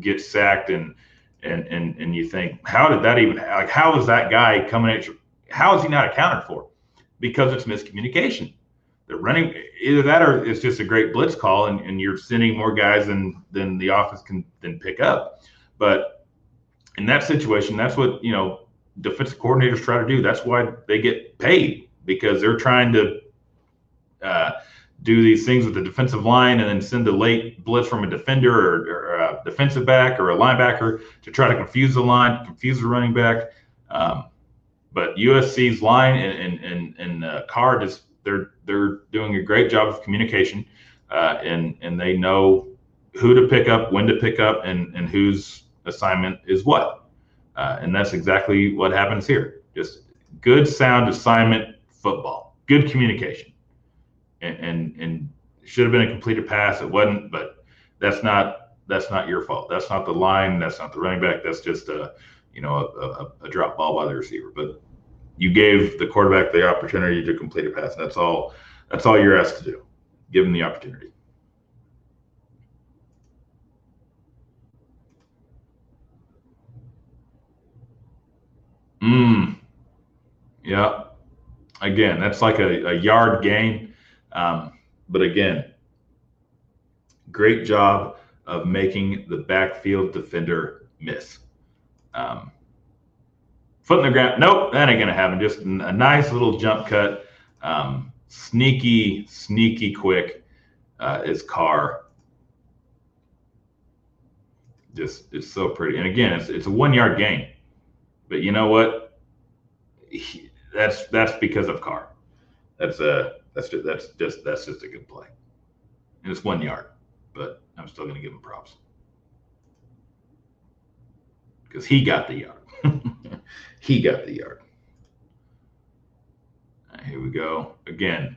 get sacked and and and and you think, how did that even like how is that guy coming at you? How is he not accounted for? Because it's miscommunication. They're running either that or it's just a great blitz call and, and you're sending more guys than than the office can then pick up. But in that situation, that's what you know defensive coordinators try to do. That's why they get paid because they're trying to uh, do these things with the defensive line and then send a late blitz from a defender or, or, a defensive back or a linebacker to try to confuse the line, confuse the running back. Um, but USC's line and and and, and uh, Carr just they're they're doing a great job of communication, uh, and and they know who to pick up, when to pick up, and and whose assignment is what, uh, and that's exactly what happens here. Just good sound assignment football, good communication and and, and should have been a completed pass. It wasn't, but that's not that's not your fault. That's not the line. That's not the running back. That's just a you know a, a, a drop ball by the receiver. But you gave the quarterback the opportunity to complete a pass. And That's all. That's all you're asked to do. Give him the opportunity. Mm. Yeah. Again, that's like a, a yard gain um, but again, great job of making the backfield defender miss. Um, foot in the ground. Nope, that ain't gonna happen. Just a nice little jump cut. Um, sneaky, sneaky quick uh, is Carr. Just it's so pretty. And again, it's it's a one yard gain. But you know what? He, that's that's because of Carr. That's a that's just, that's just that's just a good play. And it's one yard, but I'm still to give him props because he got the yard. he got the yard. Right, here we go again.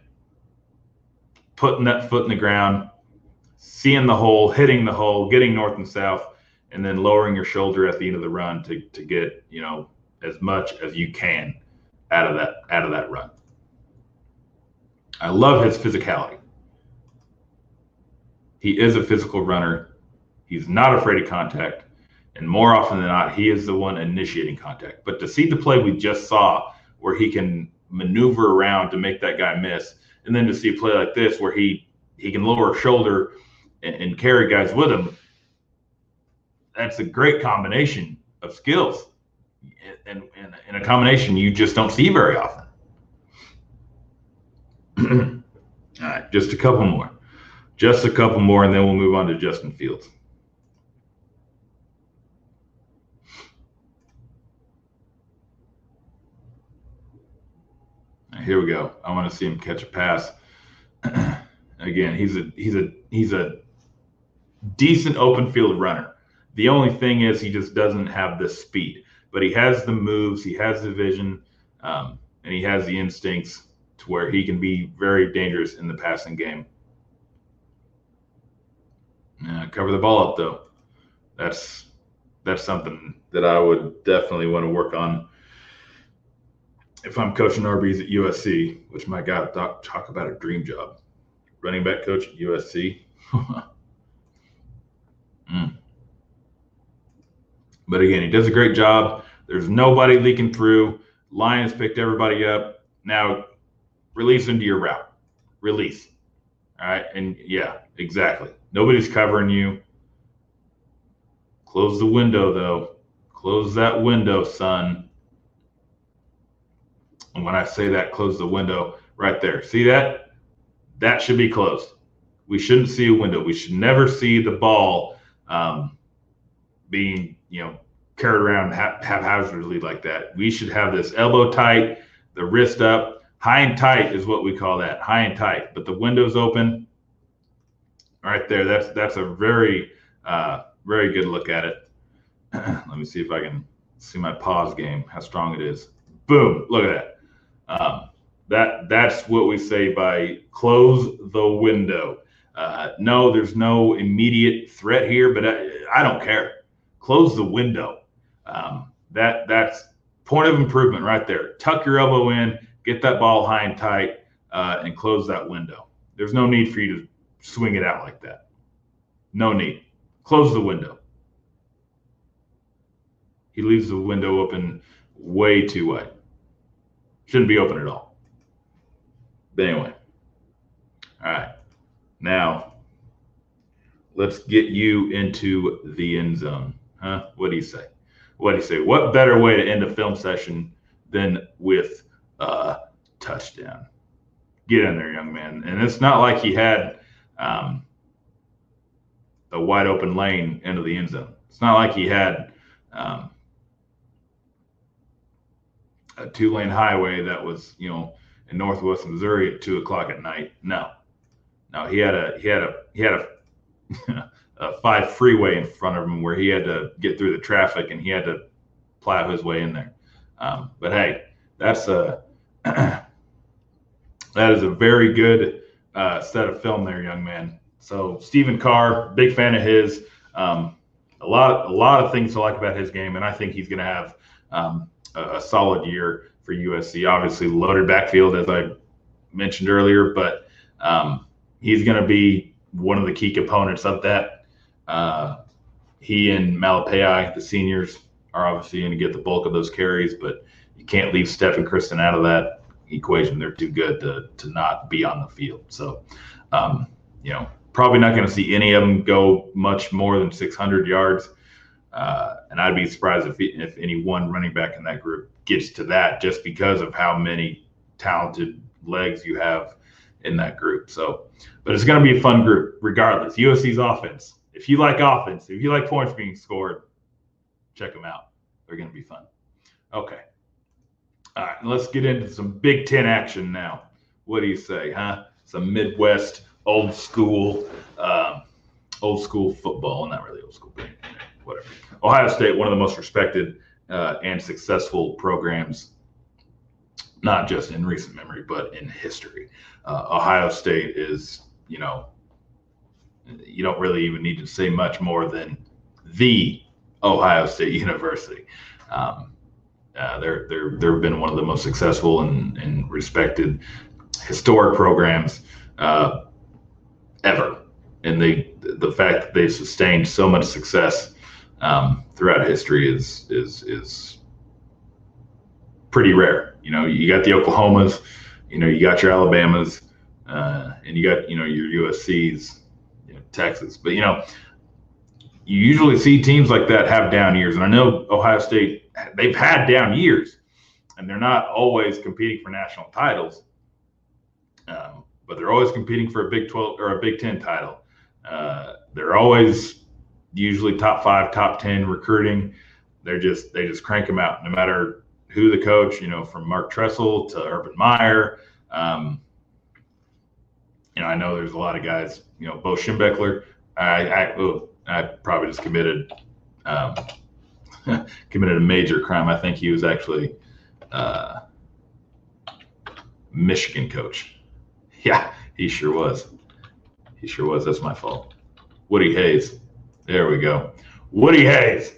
Putting that foot in the ground, seeing the hole, hitting the hole, getting north and south, and then lowering your shoulder at the end of the run to to get you know as much as you can out of that out of that run. I love his physicality. He is a physical runner. He's not afraid of contact. And more often than not, he is the one initiating contact. But to see the play we just saw where he can maneuver around to make that guy miss, and then to see a play like this where he he can lower a shoulder and, and carry guys with him, that's a great combination of skills. And, and, and a combination you just don't see very often. All right, just a couple more. Just a couple more, and then we'll move on to Justin Fields. Here we go. I want to see him catch a pass. Again, he's a he's a he's a decent open field runner. The only thing is he just doesn't have the speed, but he has the moves, he has the vision, um, and he has the instincts to where he can be very dangerous in the passing game. Uh, cover the ball up though. That's that's something that I would definitely want to work on if I'm coaching RBs at USC, which my God, talk, talk about a dream job. Running back coach at USC. mm. But again, he does a great job. There's nobody leaking through. Lions picked everybody up. Now release into your route. Release. All right. And yeah, exactly. Nobody's covering you. Close the window, though. Close that window, son. And when I say that, close the window right there. See that? That should be closed. We shouldn't see a window. We should never see the ball um, being, you know, carried around haphazardly like that. We should have this elbow tight, the wrist up, High and tight is what we call that. High and tight. But the window's open. right there. That's that's a very uh, very good look at it. Let me see if I can see my pause game, how strong it is. Boom! Look at that. Um, that that's what we say by close the window. Uh, no, there's no immediate threat here, but I, I don't care. Close the window. Um, that that's point of improvement right there. Tuck your elbow in, get that ball high and tight, uh, and close that window. There's no need for you to swing it out like that. No need. Close the window. He leaves the window open way too wide. Shouldn't be open at all. But anyway, all right. Now, let's get you into the end zone. Huh? What do you say? What do you say? What better way to end a film session than with a touchdown? Get in there, young man. And it's not like he had um, a wide open lane into the end zone. It's not like he had um, a two lane highway that was, you know, in Northwest Missouri at two o'clock at night. No, no, he had a he had a he had a, a five freeway in front of him where he had to get through the traffic and he had to plow his way in there. Um, but hey, that's a that is a very good uh, set of film there, young man. So Stephen Carr, big fan of his. Um, a lot, a lot of things to like about his game, and I think he's going to have um, a, a, solid year for USC. Obviously, loaded backfield, as I mentioned earlier, but um, he's going to be one of the key components of that. Uh, he and Malepeai, the seniors, are obviously going to get the bulk of those carries, but you can't leave Stepp and Christon out of that equation. They're too good to to not be on the field. So, um, you know, probably not going to see any of them go much more than 600 yards. Uh, and I'd be surprised if if any one running back in that group gets to that, just because of how many talented legs you have in that group. So, but it's going to be a fun group regardless. USC's offense. If you like offense, if you like points being scored, check them out. They're going to be fun. Okay. All right, let's get into some Big Ten action now. What do you say, huh? Some Midwest old school, um, old school football. Not really old school, but whatever. Ohio State, one of the most respected uh, and successful programs, not just in recent memory, but in history. Uh, Ohio State is, you know, you don't really even need to say much more than the Ohio State University. Um, uh, they're they're they've been one of the most successful and, and respected historic programs uh, ever, and they the fact that they've sustained so much success um, throughout history is is is pretty rare. You know, you got the Oklahomas, you know, you got your Alabamas, uh, and you got you know your USC's, you know, Texas, but you know you usually see teams like that have down years. And I know Ohio State, they've had down years, and they're not always competing for national titles, um, but they're always competing for a Big 12 or a Big 10 title. Uh, they're always usually top five, top 10 recruiting. They're just, they just crank them out no matter who the coach, you know, from Mark Tressel to Urban Meyer. Um, you know, I know there's a lot of guys, you know, Bo Schembechler. I, I, oh, I probably just committed um, committed a major crime. I think he was actually uh, Michigan coach. Yeah, he sure was. He sure was. That's my fault. Woody Hayes. There we go. Woody Hayes.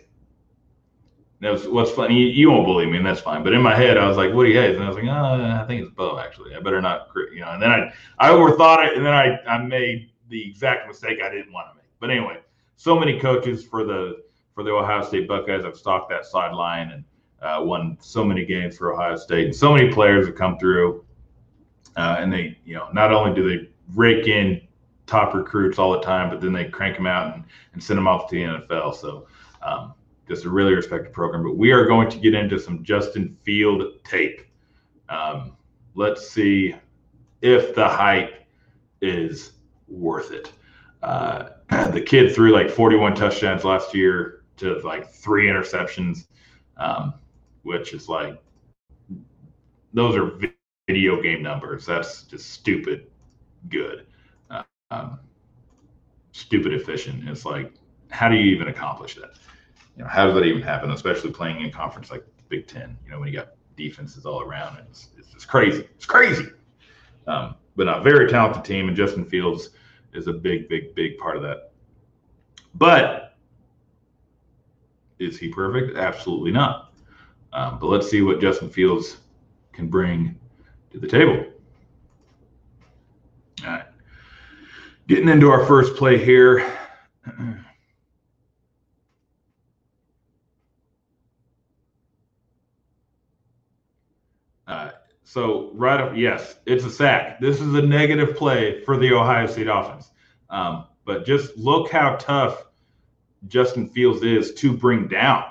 That was what's funny. You, you, won't believe me, and that's fine. But in my head, I was like Woody Hayes, and I was like, oh, I think it's Bo. Actually, I better not, you know. And then I, I overthought it, and then I, I made the exact mistake I didn't want to make. But anyway, so many coaches for the for the Ohio State Buckeyes have stalked that sideline and uh, won so many games for Ohio State. And so many players have come through, uh, and they, you know, not only do they rake in top recruits all the time, but then they crank them out and, and send them off to the NFL. So, um, just a really respected program. But we are going to get into some Justin Field tape. Um, let's see if the hype is worth it. Uh, the kid threw like 41 touchdowns last year to like three interceptions, um, which is like those are video game numbers. That's just stupid good. Um, stupid efficient. It's like, how do you even accomplish that? You know, how does that even happen? Especially playing in conference like Big Ten. You know, when you got defenses all around, and it's, it's crazy. It's crazy. Um, but a very talented team, and Justin Fields is a big, big, big part of that. But is he perfect? Absolutely not. Um, but let's see what Justin Fields can bring to the table. All right. Getting into our first play here. So right up, yes, it's a sack. This is a negative play for the Ohio State offense. Um, but just look how tough Justin Fields is to bring down.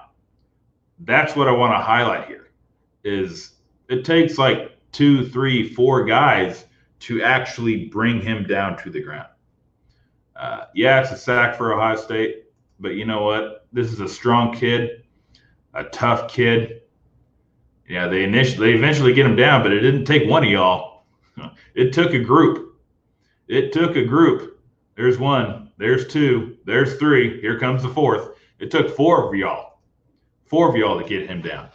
That's what I want to highlight here. Is it takes like two, three, four guys to actually bring him down to the ground. Uh, yeah, it's a sack for Ohio State, but you know what? This is a strong kid, a tough kid. Yeah, they initially they eventually get him down, but it didn't take one of y'all. It took a group. It took a group. There's one. There's two. There's three. Here comes the fourth. It took four of y'all, four of y'all to get him down.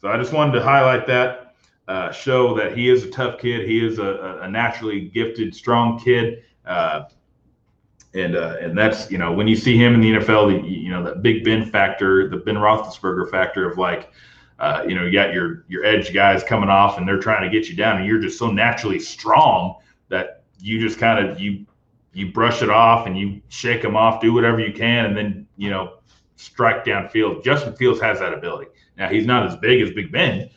So I just wanted to highlight that, uh, show that he is a tough kid. He is a, a naturally gifted, strong kid. Uh, and uh, and that's you know when you see him in the NFL, the, you know that Big Ben factor, the Ben Roethlisberger factor of like uh, you know, you got your your edge guys coming off and they're trying to get you down, and you're just so naturally strong that you just kind of you you brush it off and you shake them off, do whatever you can, and then you know strike downfield. Justin Fields has that ability. Now he's not as big as Big Ben,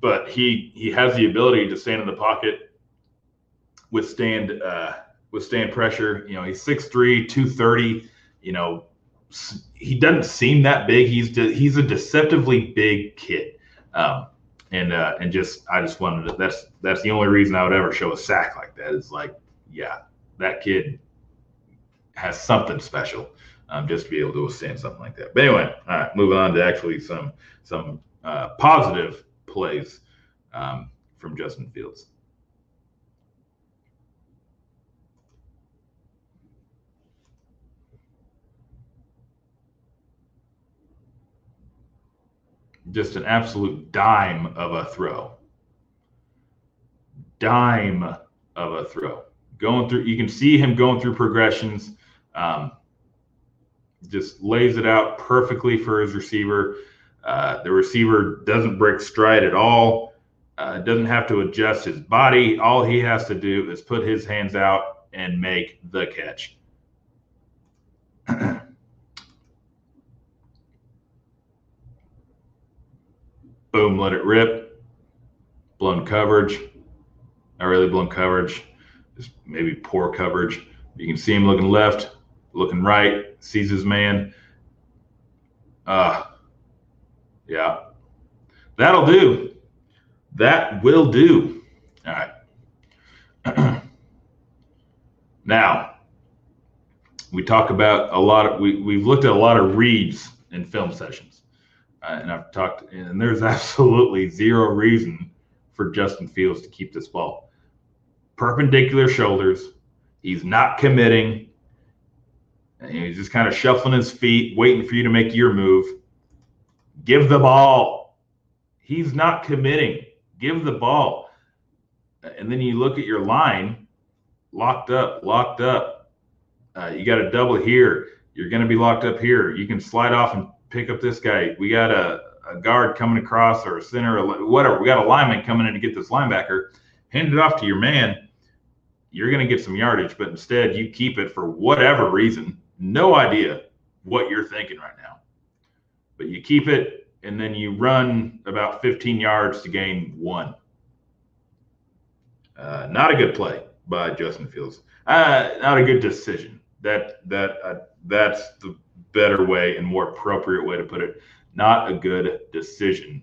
but he he has the ability to stand in the pocket, withstand uh, withstand pressure. You know, he's 6'3", 230, You know, he doesn't seem that big. He's de- he's a deceptively big kid, um, and uh, and just I just wanted to. That's that's the only reason I would ever show a sack like that. Is like, yeah, that kid has something special, um, just to be able to withstand something like that. But anyway, all right, moving on to actually some some uh, positive plays um, from Justin Fields. Just an absolute dime of a throw. Dime of a throw. Going through, you can see him going through progressions. Um, just lays it out perfectly for his receiver. Uh, the receiver doesn't break stride at all. Uh, doesn't have to adjust his body. All he has to do is put his hands out and make the catch. Boom, let it rip. Blown coverage, not really blown coverage, just maybe poor coverage. You can see him looking left, looking right, sees his man. Uh, yeah, that'll do. That will do. All right. now, we talk about a lot of, we, we've looked at a lot of reads in film sessions uh, and I've talked, and there's absolutely zero reason for Justin Fields to keep this ball. Perpendicular shoulders. He's not committing. He's just kind of shuffling his feet, waiting for you to make your move. Give the ball. He's not committing. Give the ball. And then you look at your line, locked up, locked up. Uh, you got a double here. You're going to be locked up here. You can slide off and pick up this guy. We got a, a guard coming across or a center or whatever. We got a lineman coming in to get this linebacker. Hand it off to your man. You're going to get some yardage, but instead you keep it for whatever reason. No idea what you're thinking right now. But you keep it and then you run about 15 yards to gain one. Uh, not a good play by Justin Fields. Uh, not a good decision. That that uh, that's the better way and more appropriate way to put it. Not a good decision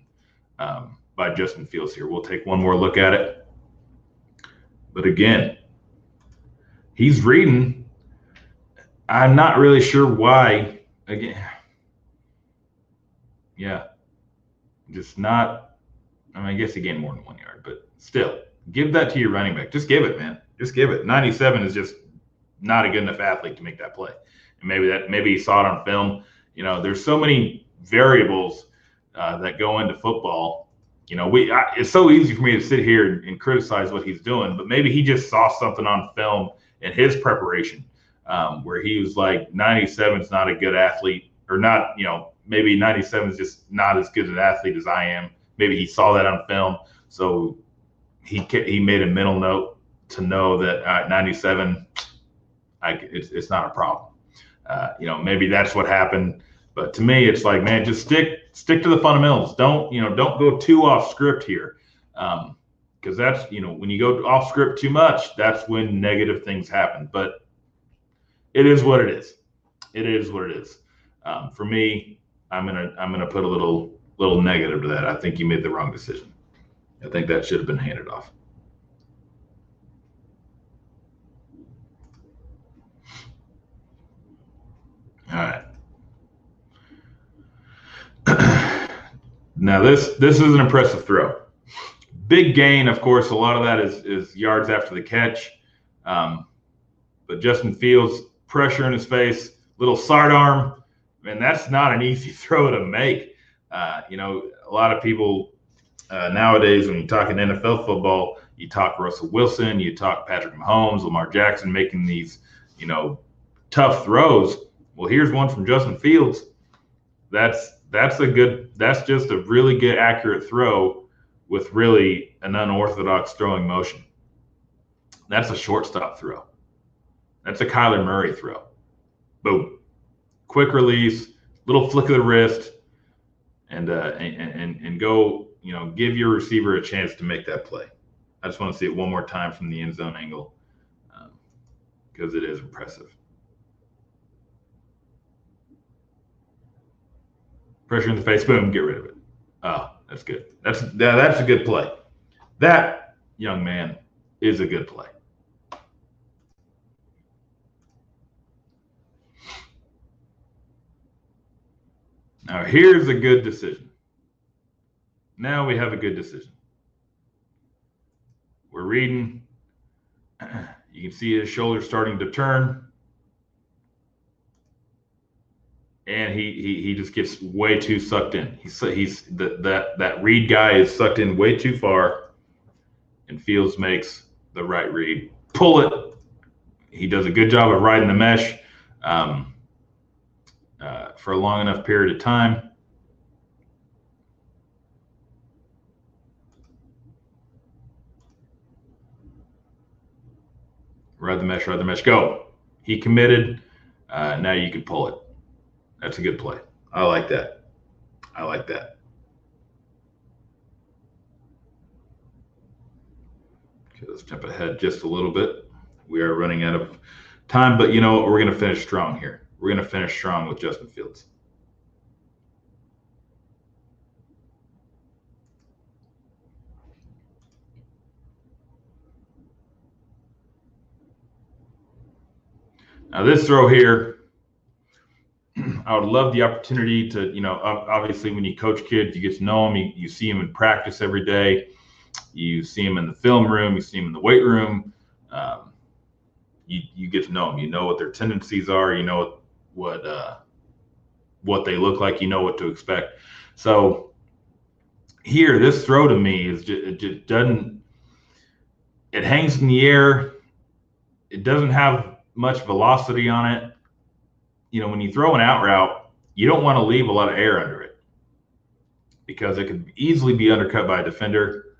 um, by Justin Fields here. We'll take one more look at it. But again, he's reading. I'm not really sure why. Again, yeah, just not. I mean, I guess he gained more than one yard, but still, give that to your running back. Just give it, man. Just give it. 97 is just not a good enough athlete to make that play. And maybe that maybe he saw it on film. You know, there's so many variables uh, that go into football. You know, we I, it's so easy for me to sit here and, and, criticize what he's doing, but maybe he just saw something on film in his preparation um, where he was like 97 is not a good athlete or not, you know, maybe 97 is just not as good an athlete as I am. Maybe he saw that on film. So he he made a mental note to know that at 97, I, it's, it's not a problem. Uh, you know, maybe that's what happened. But to me, it's like, man, just stick stick to the fundamentals. Don't you know? Don't go too off script here, because um, that's you know when you go off script too much, that's when negative things happen. But it is what it is. It is what it is. Um, for me, I'm gonna I'm gonna put a little little negative to that. I think you made the wrong decision. I think that should have been handed off. All right. now this this is an impressive throw. Big gain, of course. A lot of that is is yards after the catch. Um, but Justin Fields pressure in his face, little side arm, and that's not an easy throw to make. Uh, you know, a lot of people uh, nowadays, when you talk in NFL football, you talk Russell Wilson, you talk Patrick Mahomes, Lamar Jackson making these, you know, tough throws. Well, here's one from Justin Fields. That's that's a good. That's just a really good accurate throw with really an unorthodox throwing motion. That's a shortstop throw. That's a Kyler Murray throw. Boom. Quick release, little flick of the wrist, and uh, and, and and go. You know, give your receiver a chance to make that play. I just want to see it one more time from the end zone angle because um, it is impressive. Pressure in the face, boom, get rid of it. Oh, that's good. That's that, that's a good play. That young man is a good play. Now here's a good decision. Now we have a good decision. We're reading. You can see his shoulders starting to turn. And he he, he just gets way too sucked in. He's he's the, that that read guy is sucked in way too far, and Fields makes the right read. Pull it. He does a good job of riding the mesh um, uh, for a long enough period of time. Ride the mesh, ride the mesh, go. He committed. Uh, now you can pull it. That's a good play. I like that. I like that. Okay, let's jump ahead just a little bit. We are running out of time, but you know? We're going to finish strong here. We're going to finish strong with Justin Fields. Now this throw here, I would love the opportunity to, you know, obviously when you coach kids, you get to know them, you, you see them in practice every day, you see them in the film room, you see them in the weight room. Um, you, you get to know them. You know what their tendencies are. You know what uh, what they look like. You know what to expect. So here, this throw to me is just, it just doesn't. It hangs in the air. It doesn't have much velocity on it you know, when you throw an out route, you don't want to leave a lot of air under it because it could easily be undercut by a defender,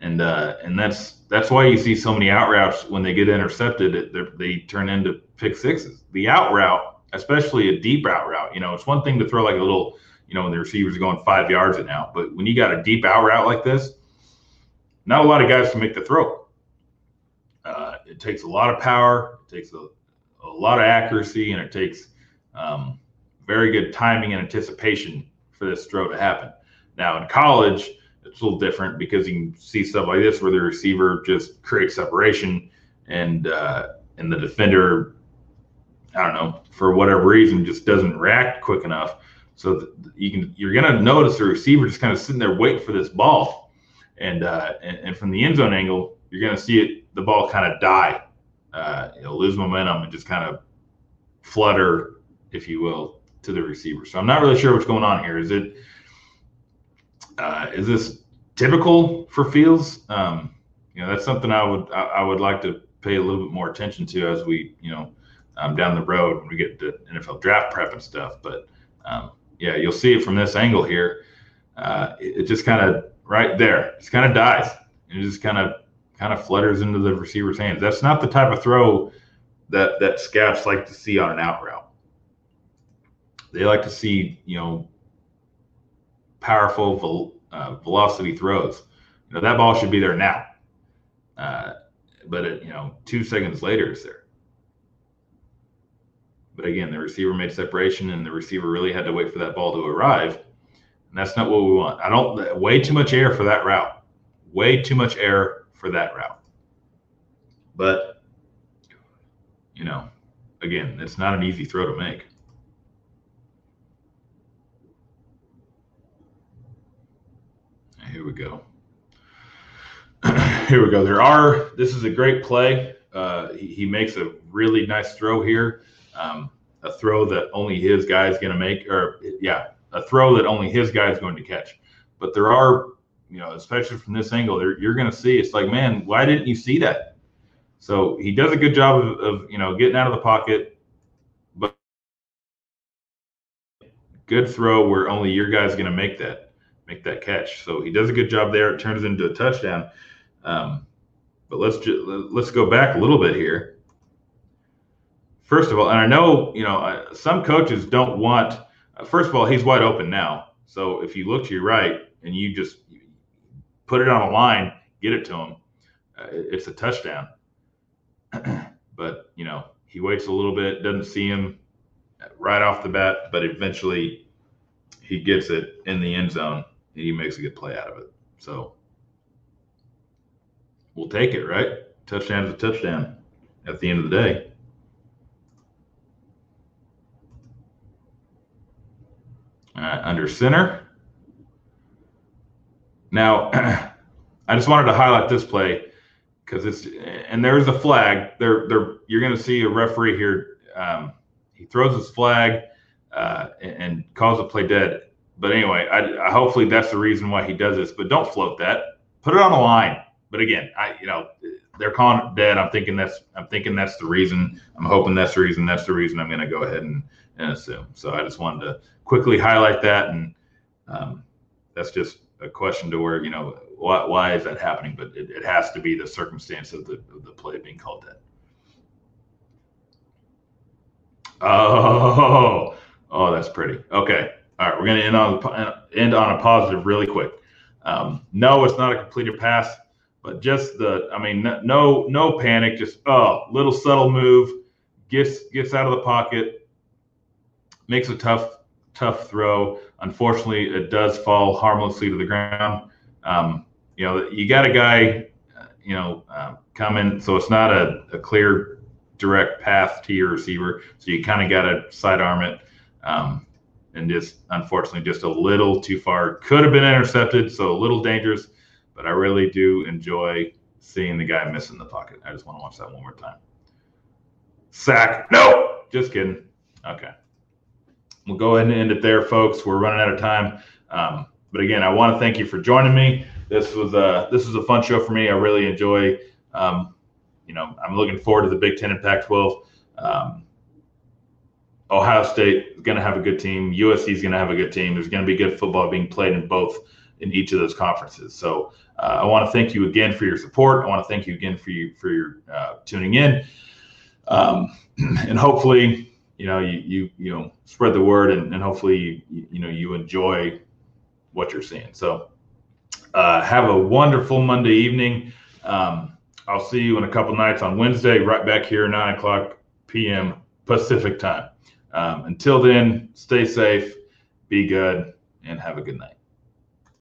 and uh, and that's that's why you see so many out routes when they get intercepted, they turn into pick sixes. The out route, especially a deep out route, you know, it's one thing to throw like a little, you know, when the receivers are going five yards and out, but when you got a deep out route like this, not a lot of guys can make the throw. Uh, it takes a lot of power, it takes a, a lot of accuracy, and it takes um, very good timing and anticipation for this throw to happen. Now in college, it's a little different because you can see stuff like this where the receiver just creates separation and uh, and the defender, I don't know, for whatever reason, just doesn't react quick enough. So you can you're gonna notice the receiver just kind of sitting there waiting for this ball, and uh, and, and from the end zone angle, you're gonna see it the ball kind of die uh, lose momentum and just kind of flutter, if you will, to the receiver. So I'm not really sure what's going on here. Is it uh, is this typical for Fields? Um, you know, that's something I would I, I, would like to pay a little bit more attention to as we you know um, down the road when we get to NFL draft prep and stuff. But um, yeah, you'll see it from this angle here. Uh, it, it, just kind of right there, just kind of dies. It just kind of kind of flutters into the receiver's hands. That's not the type of throw that that scouts like to see on an out route. They like to see you know powerful uh, velocity throws. You know that ball should be there now, uh, but it, you know two seconds later it's there. But again, the receiver made separation, and the receiver really had to wait for that ball to arrive, and that's not what we want. I don't way too much air for that route. Way too much air for that route. But you know, again, it's not an easy throw to make. Here we go. here we go. There are, this is a great play. Uh, he, he, makes a really nice throw here. Um, a throw that only his guy is going to make, or yeah, a throw that only his guy is going to catch. But there are, you know, especially from this angle, you're going to see it's like, man, why didn't you see that? So he does a good job of, of you know, getting out of the pocket, but good throw where only your guy's going to make that make that catch. So he does a good job there. It turns into a touchdown. Um, but let's just let's go back a little bit here. First of all, and I know you know some coaches don't want. First of all, he's wide open now. So if you look to your right and you just put it on a line, get it to him, uh, it's a touchdown. but you know he waits a little bit, doesn't see him right off the bat, but eventually he gets it in the end zone he makes a good play out of it. So we'll take it, right? Touchdown is a touchdown at the end of the day. Uh, under center. Now, I just wanted to highlight this play because it's and there's a flag. There, there. You're going to see a referee here. Um, he throws his flag uh, and, and calls the play dead but anyway, I, I, hopefully that's the reason why he does this. But don't float that. Put it on the line. But again, I you know they're calling dead. I'm thinking that's I'm thinking that's the reason. I'm hoping that's the reason. That's the reason I'm going to go ahead and, and assume. So I just wanted to quickly highlight that, and um, that's just a question to where you know why, why is that happening? But it, it has to be the circumstance of the of the play being called dead. Oh, oh, that's pretty. Okay. All right, we're going to end on end on a positive really quick. Um, no, it's not a completed pass, but just the I mean, no no panic, just oh, little subtle move, gets gets out of the pocket, makes a tough tough throw. Unfortunately, it does fall harmlessly to the ground. Um, you know, you got a guy, you know, uh, coming, so it's not a, a, clear direct path to your receiver. So you kind of got to sidearm it. Um, and just unfortunately just a little too far. Could have been intercepted, so a little dangerous, but I really do enjoy seeing the guy missing the pocket. I just want to watch that one more time. Sack. No, just kidding. Okay. We'll go ahead and end it there, folks. We're running out of time. Um, but again, I want to thank you for joining me. This was a this was a fun show for me. I really enjoy. Um, you know, I'm looking forward to the Big Ten and Pac-12. Um, Ohio State is going to have a good team. USC is going to have a good team. There's going to be good football being played in both in each of those conferences. So uh, I want to thank you again for your support. I want to thank you again for you for your uh, tuning in, um, and hopefully you know you you you know spread the word and, and hopefully you, you know you enjoy what you're seeing. So uh, have a wonderful Monday evening. Um, I'll see you in a couple nights on Wednesday, right back here, nine o'clock p.m. Pacific time. Um, until then, stay safe, be good, and have a good night.